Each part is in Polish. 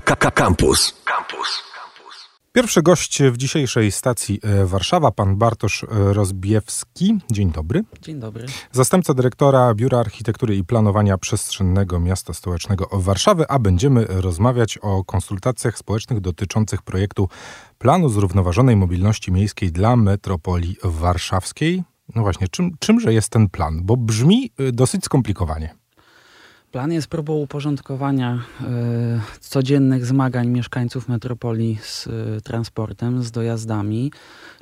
Campus. Campus. Pierwszy gość w dzisiejszej stacji e, Warszawa, pan Bartosz e, Rozbiewski. Dzień dobry. Dzień dobry. Zastępca dyrektora Biura Architektury i Planowania Przestrzennego Miasta Stołecznego Warszawy, a będziemy rozmawiać o konsultacjach społecznych dotyczących projektu Planu Zrównoważonej Mobilności Miejskiej dla Metropolii Warszawskiej. No właśnie, czym, czymże jest ten plan? Bo brzmi e, dosyć skomplikowanie. Plan jest próbą uporządkowania y, codziennych zmagań mieszkańców metropolii z y, transportem, z dojazdami,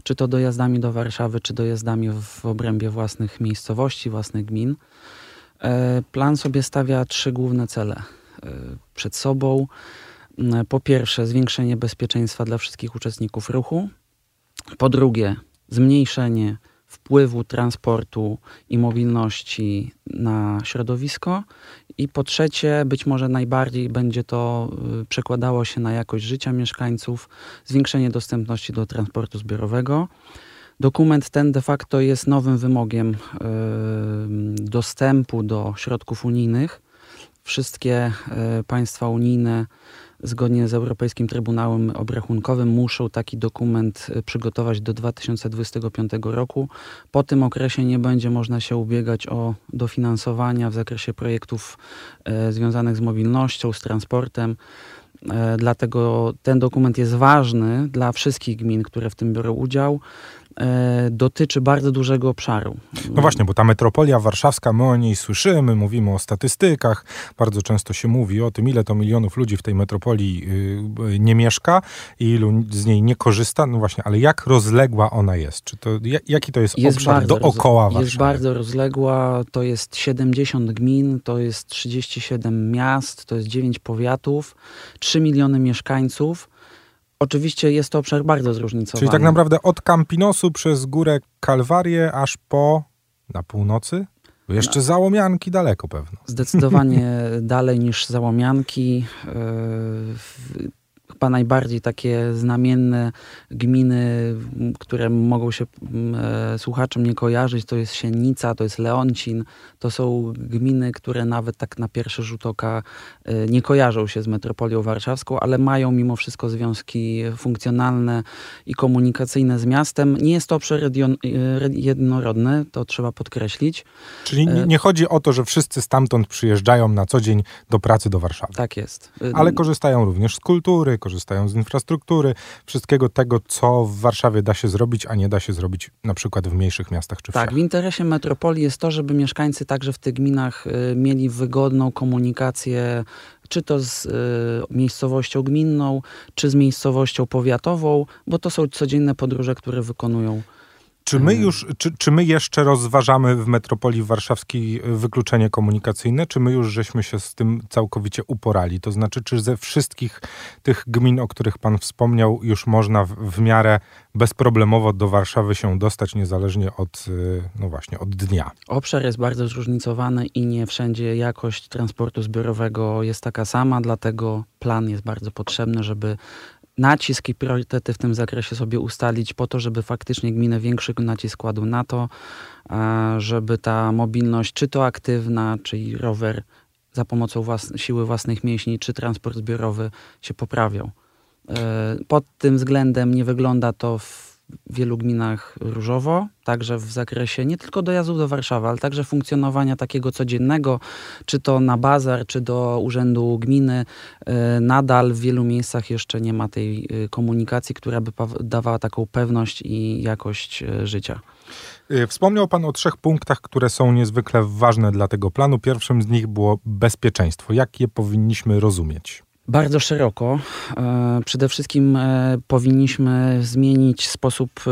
czy to dojazdami do Warszawy, czy dojazdami w obrębie własnych miejscowości, własnych gmin. Y, plan sobie stawia trzy główne cele przed sobą. Po pierwsze, zwiększenie bezpieczeństwa dla wszystkich uczestników ruchu. Po drugie, zmniejszenie wpływu transportu i mobilności na środowisko. I po trzecie, być może najbardziej będzie to y, przekładało się na jakość życia mieszkańców, zwiększenie dostępności do transportu zbiorowego. Dokument ten de facto jest nowym wymogiem y, dostępu do środków unijnych. Wszystkie y, państwa unijne zgodnie z Europejskim Trybunałem Obrachunkowym muszą taki dokument y, przygotować do 2025 roku. Po tym okresie nie będzie można się ubiegać o dofinansowania w zakresie projektów e, związanych z mobilnością, z transportem. E, dlatego ten dokument jest ważny dla wszystkich gmin, które w tym biorą udział. E, dotyczy bardzo dużego obszaru. No właśnie, bo ta metropolia warszawska, my o niej słyszymy, mówimy o statystykach, bardzo często się mówi o tym, ile to milionów ludzi w tej metropolii y, nie mieszka i ilu z niej nie korzysta. No właśnie, ale jak rozległa ona jest? Czy to, jaki to jest, jest obszar dookoła Warszawy? Jest bardzo rozległa, to jest 70 gmin, to jest 37 miast, to jest 9 powiatów, 3 miliony mieszkańców. Oczywiście jest to obszar bardzo zróżnicowany. Czyli tak naprawdę od Campinosu przez górę Kalwarię aż po na północy? Jeszcze no. Załomianki daleko pewno. Zdecydowanie dalej niż Załomianki. Chyba najbardziej takie znamienne gminy, które mogą się e, słuchaczom nie kojarzyć, to jest Sienica, to jest Leoncin. To są gminy, które nawet tak na pierwszy rzut oka e, nie kojarzą się z metropolią warszawską, ale mają mimo wszystko związki funkcjonalne i komunikacyjne z miastem. Nie jest to obszar e, jednorodny, to trzeba podkreślić. Czyli nie, nie chodzi o to, że wszyscy stamtąd przyjeżdżają na co dzień do pracy do Warszawy. Tak jest. Ale korzystają również z kultury, korzystają z infrastruktury, wszystkiego tego, co w Warszawie da się zrobić, a nie da się zrobić na przykład w mniejszych miastach czy Tak, w interesie metropolii jest to, żeby mieszkańcy także w tych gminach y, mieli wygodną komunikację czy to z y, miejscowością gminną, czy z miejscowością powiatową, bo to są codzienne podróże, które wykonują czy my już, czy, czy my jeszcze rozważamy w metropolii warszawskiej wykluczenie komunikacyjne, czy my już żeśmy się z tym całkowicie uporali? To znaczy, czy ze wszystkich tych gmin, o których pan wspomniał, już można w, w miarę bezproblemowo do Warszawy się dostać, niezależnie od, y, no właśnie, od dnia? Obszar jest bardzo zróżnicowany i nie wszędzie jakość transportu zbiorowego jest taka sama, dlatego plan jest bardzo potrzebny, żeby nacisk i priorytety w tym zakresie sobie ustalić po to, żeby faktycznie gminy większy nacisk kładły na to, żeby ta mobilność, czy to aktywna, czyli rower za pomocą włas siły własnych mięśni, czy transport zbiorowy się poprawiał. E, pod tym względem nie wygląda to w w wielu gminach różowo, także w zakresie nie tylko dojazdu do Warszawy, ale także funkcjonowania takiego codziennego, czy to na bazar, czy do urzędu gminy. E, nadal w wielu miejscach jeszcze nie ma tej e, komunikacji, która by dawała taką pewność i jakość e, życia. Wspomniał Pan o trzech punktach, które są niezwykle ważne dla tego planu. Pierwszym z nich było bezpieczeństwo. Jak je powinniśmy rozumieć? Bardzo szeroko. E, przede wszystkim e, powinniśmy zmienić sposób e,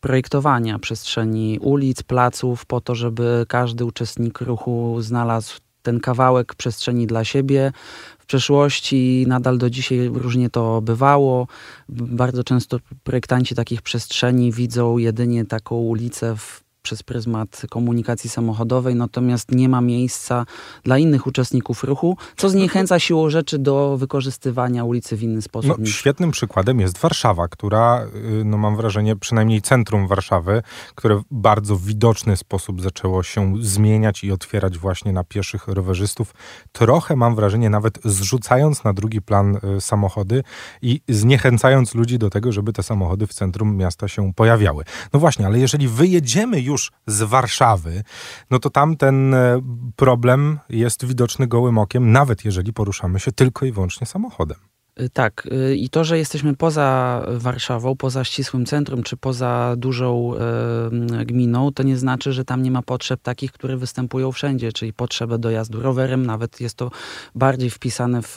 projektowania przestrzeni ulic, placów, po to, żeby każdy uczestnik ruchu znalazł ten kawałek przestrzeni dla siebie. W przeszłości nadal do dzisiaj różnie to bywało. Bardzo często projektanci takich przestrzeni widzą jedynie taką ulicę w przez pryzmat komunikacji samochodowej, natomiast nie ma miejsca dla innych uczestników ruchu, co zniechęca siłą rzeczy do wykorzystywania ulicy w inny sposób. No, świetnym przykładem jest Warszawa, która, y, no mam wrażenie, przynajmniej centrum Warszawy, które w bardzo widoczny sposób zaczęło się zmieniać i otwierać właśnie na pieszych rowerzystów. Trochę mam wrażenie, nawet zrzucając na drugi plan y, samochody i zniechęcając ludzi do tego, żeby te samochody w centrum miasta się pojawiały. No właśnie, ale jeżeli wyjedziemy już z Warszawy, no to tam ten e, problem jest widoczny gołym okiem, nawet jeżeli poruszamy się tylko i wyłącznie samochodem. Y, tak, y, i to, że jesteśmy poza Warszawą, poza ścisłym centrum, czy poza dużą y, gminą, to nie znaczy, że tam nie ma potrzeb takich, które występują wszędzie, czyli potrzebę dojazdu rowerem, nawet jest to bardziej wpisane w,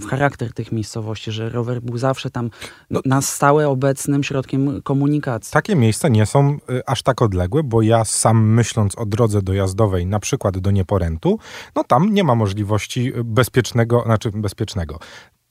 w charakter tych miejscowości, że rower był zawsze tam no, na stałe obecnym środkiem komunikacji. Takie miejsca nie są aż tak odległe, bo ja sam myśląc o drodze dojazdowej, na przykład do Nieporętu, no tam nie ma możliwości bezpiecznego, znaczy bezpiecznego,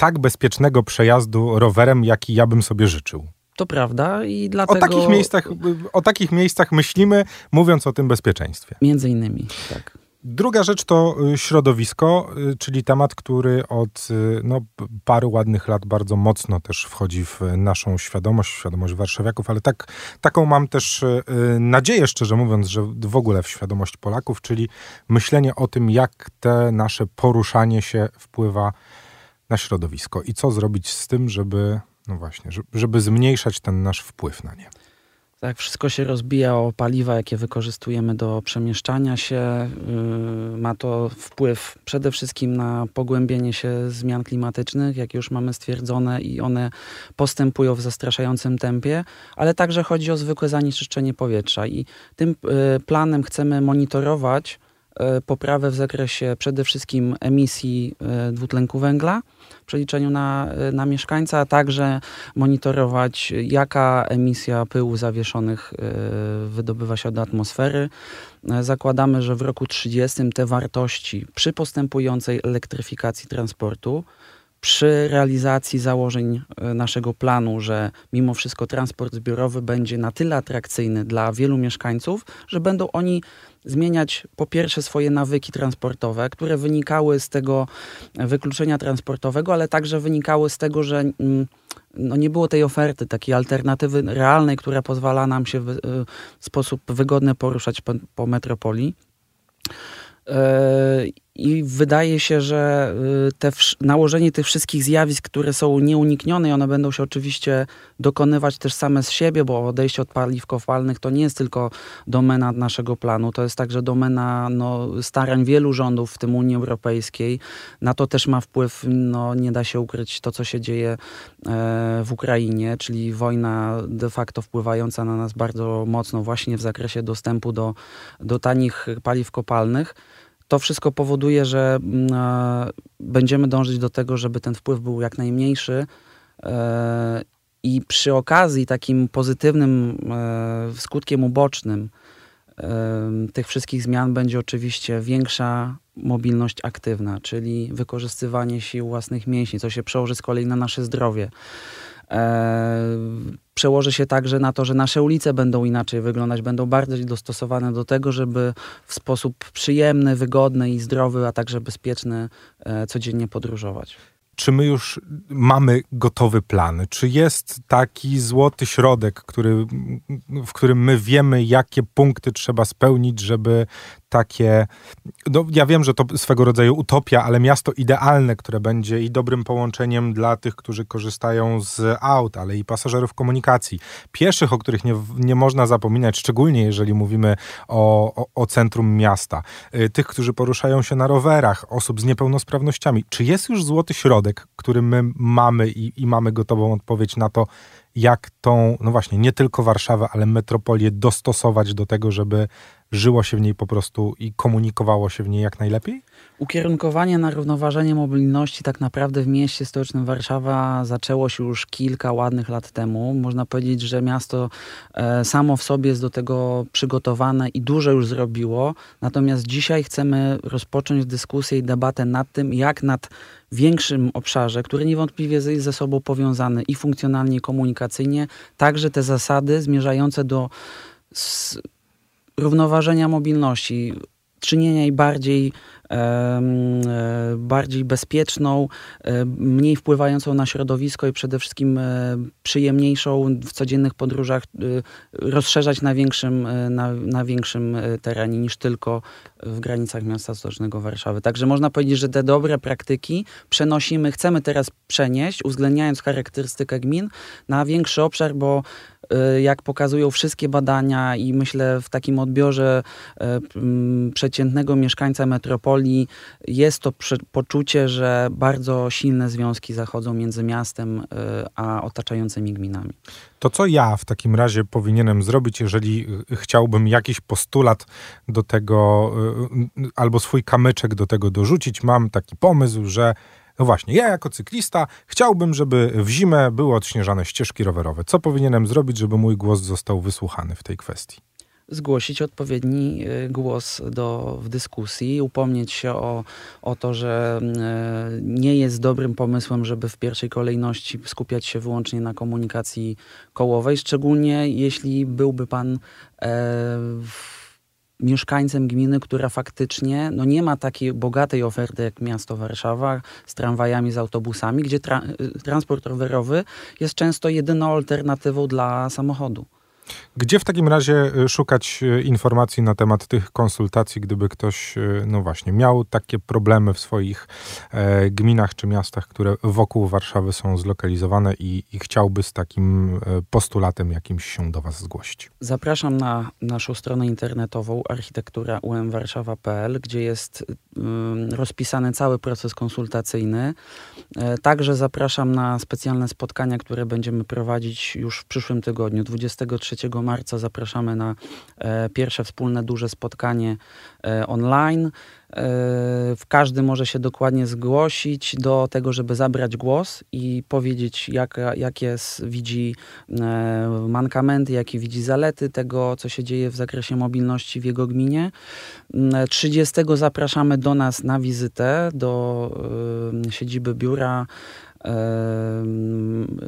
tak bezpiecznego przejazdu rowerem, jaki ja bym sobie życzył. To prawda i dlatego... O takich miejscach, o takich miejscach myślimy, mówiąc o tym bezpieczeństwie. Między innymi, tak. Druga rzecz to y, środowisko, y, czyli temat, który od y, no, paru ładnych lat bardzo mocno też wchodzi w naszą świadomość, świadomość warszawiaków, ale tak, taką mam też nadzieję, szczerze mówiąc, że w ogóle w świadomość Polaków, czyli myślenie o tym, jak te nasze poruszanie się wpływa na środowisko i co zrobić z tym, żeby, no właśnie, żeby zmniejszać ten nasz wpływ na nie. Tak, wszystko się rozbija o paliwa, jakie wykorzystujemy do przemieszczania się. Yy, ma to wpływ przede wszystkim na pogłębienie się zmian klimatycznych, jak już mamy stwierdzone, i one postępują w zastraszającym tempie, ale także chodzi o zwykłe zanieczyszczenie powietrza. I tym yy, planem chcemy monitorować poprawę w zakresie przede wszystkim emisji dwutlenku węgla w przeliczeniu na, na mieszkańca, a także monitorować, jaka emisja pyłów zawieszonych e, wydobywa się do atmosfery. E, zakładamy, że w roku 30 te wartości przy postępującej elektryfikacji transportu przy realizacji założeń e, naszego planu, że mimo wszystko transport zbiorowy będzie na tyle atrakcyjny dla wielu mieszkańców, że będą oni zmieniać po pierwsze swoje nawyki transportowe, które wynikały z tego wykluczenia transportowego, ale także wynikały z tego, że mm, no nie było tej oferty, takiej alternatywy realnej, która pozwala nam się w, e, sposób wygodny poruszać po, po metropolii. I wydaje się, że y, te, nałożenie tych wszystkich zjawisk, które są nieuniknione, i one będą się oczywiście dokonywać też same z siebie, bo odejście od paliw kopalnych to nie jest tylko domena naszego planu, to jest także domena no, starań wielu rządów, w tym Unii Europejskiej. Na to też ma wpływ, no, nie da się ukryć to, co się dzieje e, w Ukrainie, czyli wojna de facto wpływająca na nas bardzo mocno właśnie w zakresie dostępu do, do tanich paliw kopalnych to wszystko powoduje, że mm, e, będziemy dążyć do tego, żeby ten wpływ był jak najmniejszy. E, I przy okazji takim pozytywnym e, skutkiem ubocznym tych wszystkich zmian będzie oczywiście większa mobilność aktywna, czyli wykorzystywanie sił własnych mięśni, co się przełoży z kolei na nasze zdrowie. Przełoży się także na to, że nasze ulice będą inaczej wyglądać, będą bardziej dostosowane do tego, żeby w sposób przyjemny, wygodny i zdrowy, a także bezpieczny e, codziennie podróżować czy my już mamy gotowy plan? Czy jest taki złoty środek, który, w którym my wiemy, jakie punkty trzeba spełnić, żeby takie, no ja wiem, że to swego rodzaju utopia, ale miasto idealne, które będzie i dobrym połączeniem dla tych, którzy korzystają z aut, ale i pasażerów komunikacji, pieszych, o których nie, nie można zapominać, szczególnie jeżeli mówimy o, o, o centrum miasta, y, tych, którzy poruszają się na rowerach, osób z niepełnosprawnościami. Czy jest już złoty środek, który my mamy i, i mamy gotową odpowiedź na to, jak tą, no właśnie, nie tylko Warszawę, ale metropolię dostosować do tego, żeby żyło się w niej po prostu i komunikowało się w niej jak najlepiej? Ukierunkowanie na równoważenie mobilności tak naprawdę w mieście stołecznym Warszawa zaczęło się już kilka ładnych lat temu. Można powiedzieć, że miasto e, samo w sobie jest do tego przygotowane i dużo już zrobiło. Natomiast dzisiaj chcemy rozpocząć dyskusję i debatę nad tym, jak nad większym obszarze, który niewątpliwie jest ze sobą powiązany i funkcjonalnie, i komunikacyjnie, także te zasady zmierzające do równoważenia mobilności, czynienia jej bardziej bardziej bezpieczną, e, mniej wpływającą na środowisko i przede wszystkim e, przyjemniejszą w codziennych podróżach, rozszerzać na większym, na, na większym terenie niż tylko w granicach miasta stołecznego Warszawy. Także można powiedzieć, że te dobre praktyki przenosimy, chcemy teraz przenieść, uwzględniając charakterystykę gmin, na większy obszar, bo jak pokazują wszystkie badania i myślę w takim odbiorze przeciętnego mieszkańca metropolii, roli jest to poczucie, że bardzo silne związki zachodzą między miastem y, a otaczającymi gminami. To co ja w takim razie powinienem zrobić, jeżeli chciałbym jakiś postulat do tego y, albo swój kamyczek do tego dorzucić? Mam taki pomysł, że no właśnie, ja jako cyklista chciałbym, żeby w zimę były odśnieżane ścieżki rowerowe. Co powinienem zrobić, żeby mój głos został wysłuchany w tej kwestii? Zgłosić odpowiedni y, głos do, w dyskusji, upomnieć się o, o to, że y, nie jest dobrym pomysłem, żeby w pierwszej kolejności skupiać się wyłącznie na komunikacji kołowej, szczególnie jeśli byłby pan e, mieszkańcem gminy, która faktycznie no nie ma takiej bogatej oferty jak miasto Warszawa z tramwajami, z autobusami, gdzie tra y, transport rowerowy jest często jedyną alternatywą dla samochodu. Gdzie w takim razie y, szukać y, informacji na temat tych konsultacji, gdyby ktoś, y, no właśnie, miał takie problemy w swoich e, gminach czy miastach, które wokół Warszawy są zlokalizowane i, i chciałby z takim e, postulatem jakimś się do Was zgłosić? Zapraszam na naszą stronę internetową architektura.umwarszawa.pl, gdzie jest rozpisany cały proces konsultacyjny. E, także zapraszam na specjalne spotkania, które będziemy prowadzić już w przyszłym tygodniu, 23 marca zapraszamy na e, pierwsze wspólne duże spotkanie e, online. E, każdy może się dokładnie zgłosić do tego, żeby zabrać głos i powiedzieć, jak, jakie widzi mankamenty, jakie widzi zalety tego, co się dzieje w zakresie mobilności w jego gminie. 30 zapraszamy do nas na wizytę do siedziby biura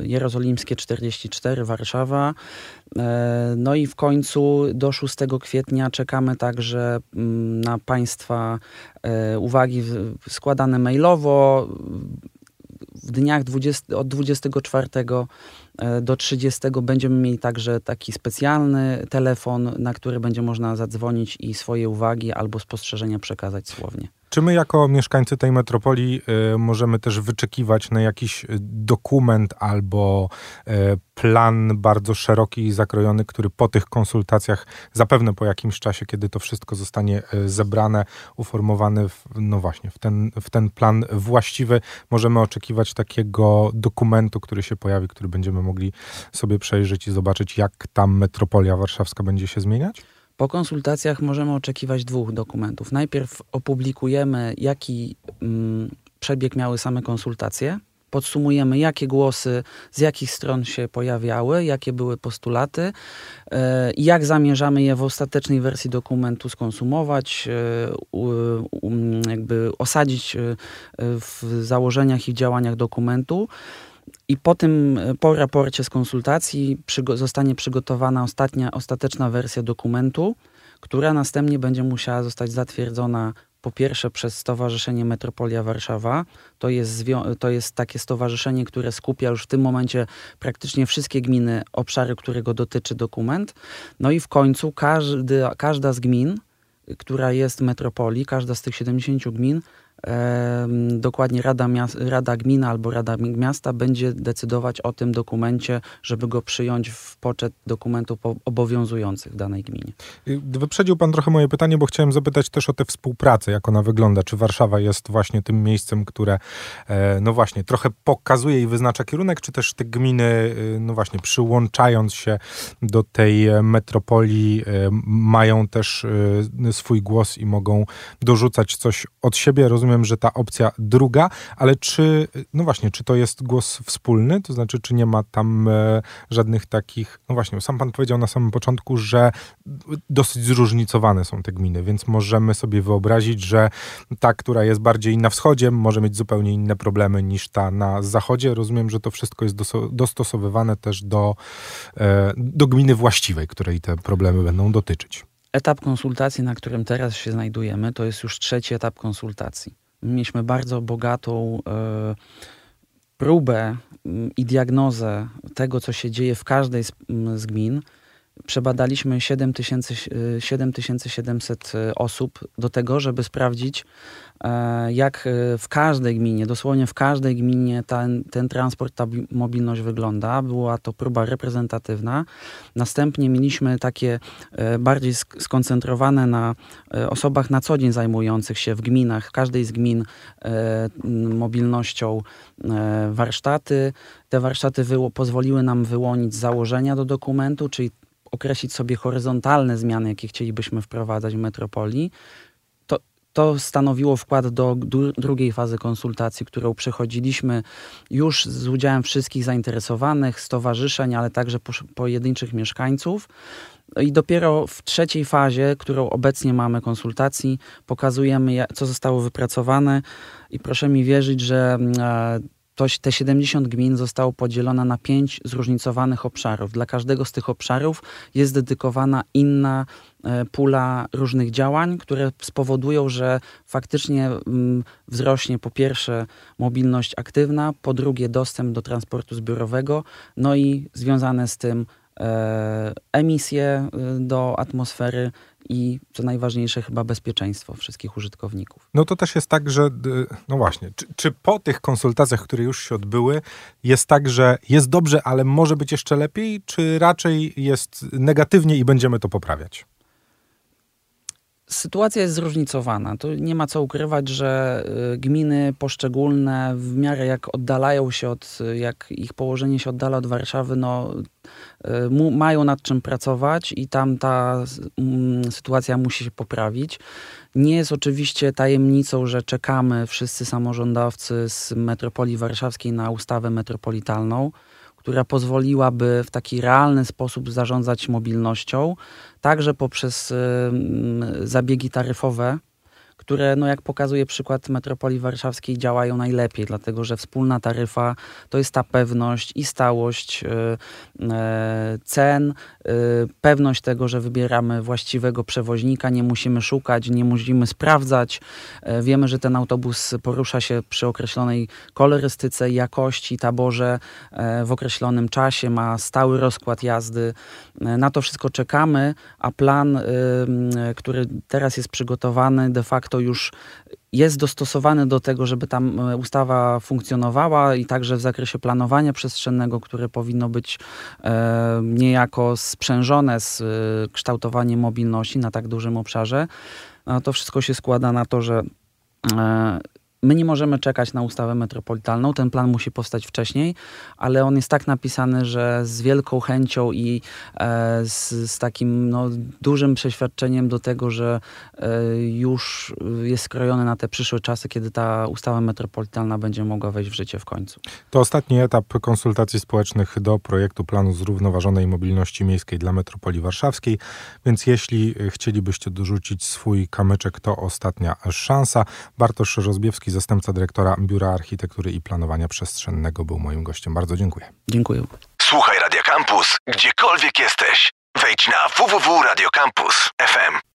Jerozolimskie 44, Warszawa. E, no i w końcu do 6 kwietnia czekamy także mm, na Państwa e, uwagi składane mailowo. W dniach 20, od 24 e, do 30 będziemy mieli także taki specjalny telefon, na który będzie można zadzwonić i swoje uwagi albo spostrzeżenia przekazać słownie. Czy my jako mieszkańcy tej metropolii y, możemy też wyczekiwać na jakiś dokument albo y, plan bardzo szeroki i zakrojony, który po tych konsultacjach, zapewne po jakimś czasie, kiedy to wszystko zostanie y, zebrane, uformowane, w, no właśnie, w ten, w ten plan właściwy, możemy oczekiwać takiego dokumentu, który się pojawi, który będziemy mogli sobie przejrzeć i zobaczyć, jak tam metropolia warszawska będzie się zmieniać? Po konsultacjach możemy oczekiwać dwóch dokumentów. Najpierw opublikujemy, jaki mm, przebieg miały same konsultacje. Podsumujemy, jakie głosy z jakich stron się pojawiały, jakie były postulaty e, jak zamierzamy je w ostatecznej wersji dokumentu skonsumować, e, jakby osadzić e, w założeniach i działaniach dokumentu. I po tym, po raporcie z konsultacji przygo zostanie przygotowana ostatnia, ostateczna wersja dokumentu, która następnie będzie musiała zostać zatwierdzona po pierwsze przez Stowarzyszenie Metropolia Warszawa. To jest, to jest takie stowarzyszenie, które skupia już w tym momencie praktycznie wszystkie gminy, obszary, którego dotyczy dokument. No i w końcu każdy, każda z gmin, która jest metropolii, każda z tych 70 gmin dokładnie Rada, Rada Gmina albo Rada Miasta będzie decydować o tym dokumencie, żeby go przyjąć w poczet dokumentów obowiązujących w danej gminie. Wyprzedził Pan trochę moje pytanie, bo chciałem zapytać też o tę współpracę, jak ona wygląda. Czy Warszawa jest właśnie tym miejscem, które e, no właśnie trochę pokazuje i wyznacza kierunek, czy też te gminy, e, no właśnie przyłączając się do tej metropolii, e, mają też swój głos i mogą dorzucać coś od siebie? Rozumiem, rozumiem, że ta opcja druga, ale czy, no właśnie, czy to jest głos wspólny, to znaczy, czy nie ma tam e, żadnych takich, no właśnie, sam pan powiedział na samym początku, że dosyć zróżnicowane są te gminy, więc możemy sobie wyobrazić, że ta, która jest bardziej na wschodzie, może mieć zupełnie inne problemy niż ta na zachodzie. Rozumiem, że to wszystko jest dostosowywane też do, e, do gminy właściwej, której te problemy będą dotyczyć. Etap konsultacji, na którym teraz się znajdujemy, to jest już trzeci etap konsultacji. Mieliśmy bardzo bogatą e, próbę i diagnozę tego, co się dzieje w każdej z, z gmin przebadaliśmy 7700 e, osób do tego, żeby sprawdzić, e, jak e, w każdej gminie, dosłownie w każdej gminie ten, ten transport, ta mobilność wygląda. Była to próba reprezentatywna. Następnie mieliśmy takie bardziej skoncentrowane na osobach na co dzień zajmujących się w gminach, w każdej z gmin mobilnością warsztaty. Te warsztaty pozwoliły nam wyłonić założenia do dokumentu, czyli określić sobie horyzontalne zmiany, jakie chcielibyśmy wprowadzać w metropolii, to, to stanowiło wkład do drugiej fazy konsultacji, którą przechodziliśmy już z udziałem wszystkich zainteresowanych, stowarzyszeń, ale także pojedynczych mieszkańców. I dopiero w trzeciej fazie, którą obecnie mamy konsultacji, pokazujemy, co zostało wypracowane. I proszę mi wierzyć, że e, to, te 70 gmin zostało podzielone na pięć zróżnicowanych obszarów. Dla każdego z tych obszarów jest dedykowana inna e, pula różnych działań, które spowodują, że faktycznie mm, wzrośnie po pierwsze mobilność aktywna, po drugie dostęp do transportu zbiorowego, no i związane z tym emisje e, do atmosfery i co najważniejsze chyba bezpieczeństwo wszystkich użytkowników. No to też jest tak, że no właśnie, czy, czy, po tych konsultacjach, które już się odbyły, jest tak, że jest dobrze, ale może być jeszcze lepiej, czy raczej jest negatywnie i będziemy to poprawiać? Sytuacja jest zróżnicowana. Tu nie ma co ukrywać, że y, gminy poszczególne w miarę jak oddalają się od, jak ich położenie się oddala od Warszawy, no y, mają nad czym pracować i tam ta mm, sytuacja musi się poprawić. Nie jest oczywiście tajemnicą, że czekamy wszyscy samorządowcy z metropolii warszawskiej na ustawę metropolitalną która pozwoliłaby w taki realny sposób zarządzać mobilnością, także poprzez zabiegi taryfowe które, no jak pokazuje przykład metropolii warszawskiej, działają najlepiej, dlatego że wspólna taryfa to jest ta pewność i stałość yy, yy, cen, yy, pewność tego, że wybieramy właściwego przewoźnika, nie musimy szukać, nie musimy sprawdzać. wiemy, że ten autobus porusza się przy określonej kolorystyce, jakości, taborze w określonym czasie, ma stały rozkład jazdy. na to wszystko czekamy, a plan, który teraz jest przygotowany, de facto to już jest dostosowany do tego, żeby tam e, ustawa funkcjonowała i także w zakresie planowania przestrzennego, które powinno być e, niejako sprzężone z e, kształtowaniem mobilności na tak dużym obszarze. No, to wszystko się składa na to, że e, My nie możemy czekać na ustawę metropolitalną, ten plan musi powstać wcześniej, ale on jest tak napisany, że z wielką chęcią i e, z, z, takim no, dużym przeświadczeniem do tego, że e, już jest skrojony na te przyszłe czasy, kiedy ta ustawa metropolitalna będzie mogła wejść w życie w końcu. To ostatni etap konsultacji społecznych do projektu planu zrównoważonej mobilności miejskiej dla metropolii warszawskiej, więc jeśli chcielibyście dorzucić swój kamyczek, to ostatnia szansa. Bartosz Rozbiewski zastępca dyrektora Biura Architektury i Planowania Przestrzennego, był moim gościem. Bardzo dziękuję. Dziękuję. Słuchaj Radio Campus, gdziekolwiek jesteś. Wejdź na www.radiocampus.fm.